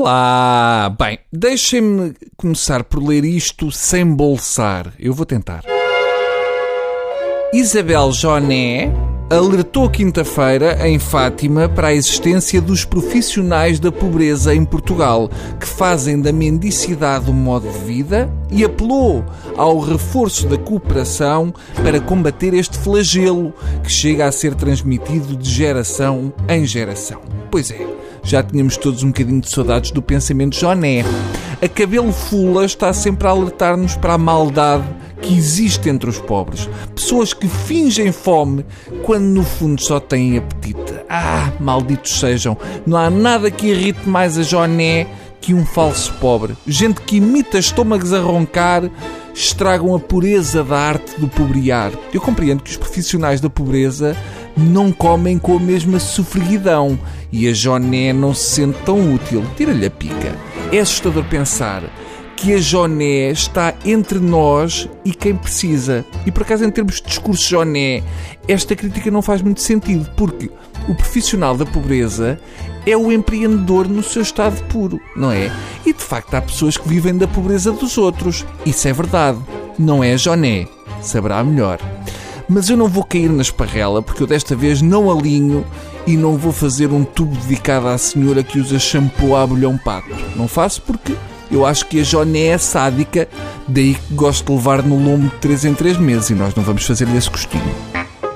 Olá! Bem, deixem-me começar por ler isto sem bolsar. Eu vou tentar. Isabel Joné alertou quinta-feira em Fátima para a existência dos profissionais da pobreza em Portugal, que fazem da mendicidade um modo de vida e apelou ao reforço da cooperação para combater este flagelo que chega a ser transmitido de geração em geração. Pois é, já tínhamos todos um bocadinho de saudades do pensamento Joné. A cabelo fula está sempre a alertar-nos para a maldade que existe entre os pobres. Pessoas que fingem fome quando no fundo só têm apetite. Ah, malditos sejam. Não há nada que irrite mais a Joné que um falso pobre. Gente que imita estômagos a roncar estragam a pureza da arte do pobrear. Eu compreendo que os profissionais da pobreza não comem com a mesma sofreguidão e a Joné não se sente tão útil. Tira-lhe a pica. É assustador pensar que a Joné está entre nós e quem precisa. E por acaso, em termos de discurso Joné, esta crítica não faz muito sentido, porque o profissional da pobreza é o empreendedor no seu estado puro, não é? E de facto há pessoas que vivem da pobreza dos outros. Isso é verdade. Não é Joné. Saberá melhor. Mas eu não vou cair na esparrela, porque eu desta vez não alinho e não vou fazer um tubo dedicado à senhora que usa shampoo a abelhão pato. Não faço porque eu acho que a Joné é sádica, daí que gosto de levar no lombo de 3 em 3 meses e nós não vamos fazer-lhe esse gostinho.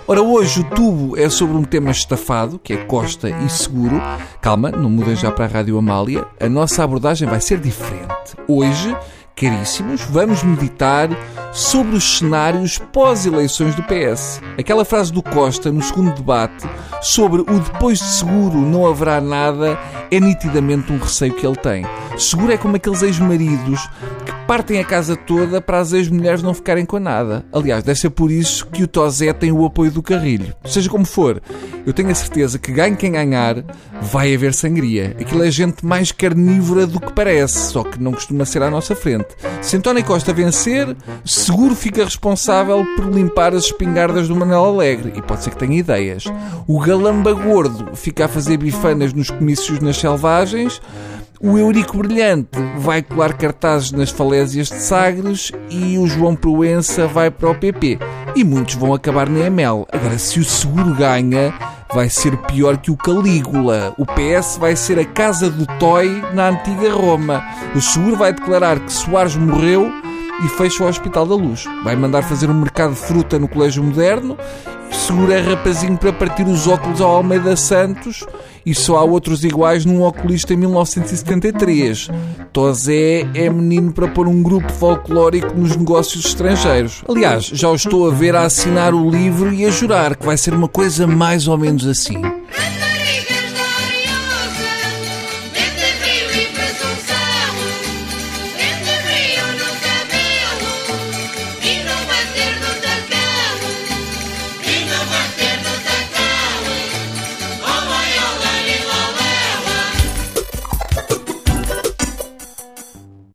Ora, hoje o tubo é sobre um tema estafado, que é Costa e Seguro. Calma, não mudem já para a Rádio Amália. A nossa abordagem vai ser diferente. Hoje, caríssimos, vamos meditar sobre os cenários pós-eleições do PS. Aquela frase do Costa no segundo debate sobre o depois de seguro não haverá nada é nitidamente um receio que ele tem. Seguro é como aqueles ex-maridos partem a casa toda para as ex-mulheres não ficarem com nada. Aliás, deve ser por isso que o Tosé tem o apoio do carrilho. Seja como for, eu tenho a certeza que ganhe quem ganhar, vai haver sangria. Aquilo é gente mais carnívora do que parece, só que não costuma ser à nossa frente. Se António Costa vencer, seguro fica responsável por limpar as espingardas do Manuel Alegre. E pode ser que tenha ideias. O Galamba Gordo fica a fazer bifanas nos comícios nas selvagens. O Eurico Brilhante vai colar cartazes nas falésias de Sagres e o João Proença vai para o PP. E muitos vão acabar na ML. Agora, se o seguro ganha, vai ser pior que o Calígula. O PS vai ser a casa do Toy na antiga Roma. O seguro vai declarar que Soares morreu e fecha o Hospital da Luz. Vai mandar fazer um mercado de fruta no Colégio Moderno segura rapazinho para partir os óculos ao Almeida Santos e só há outros iguais num oculista em 1973. Tosé é menino para pôr um grupo folclórico nos negócios estrangeiros. Aliás, já o estou a ver a assinar o livro e a jurar que vai ser uma coisa mais ou menos assim.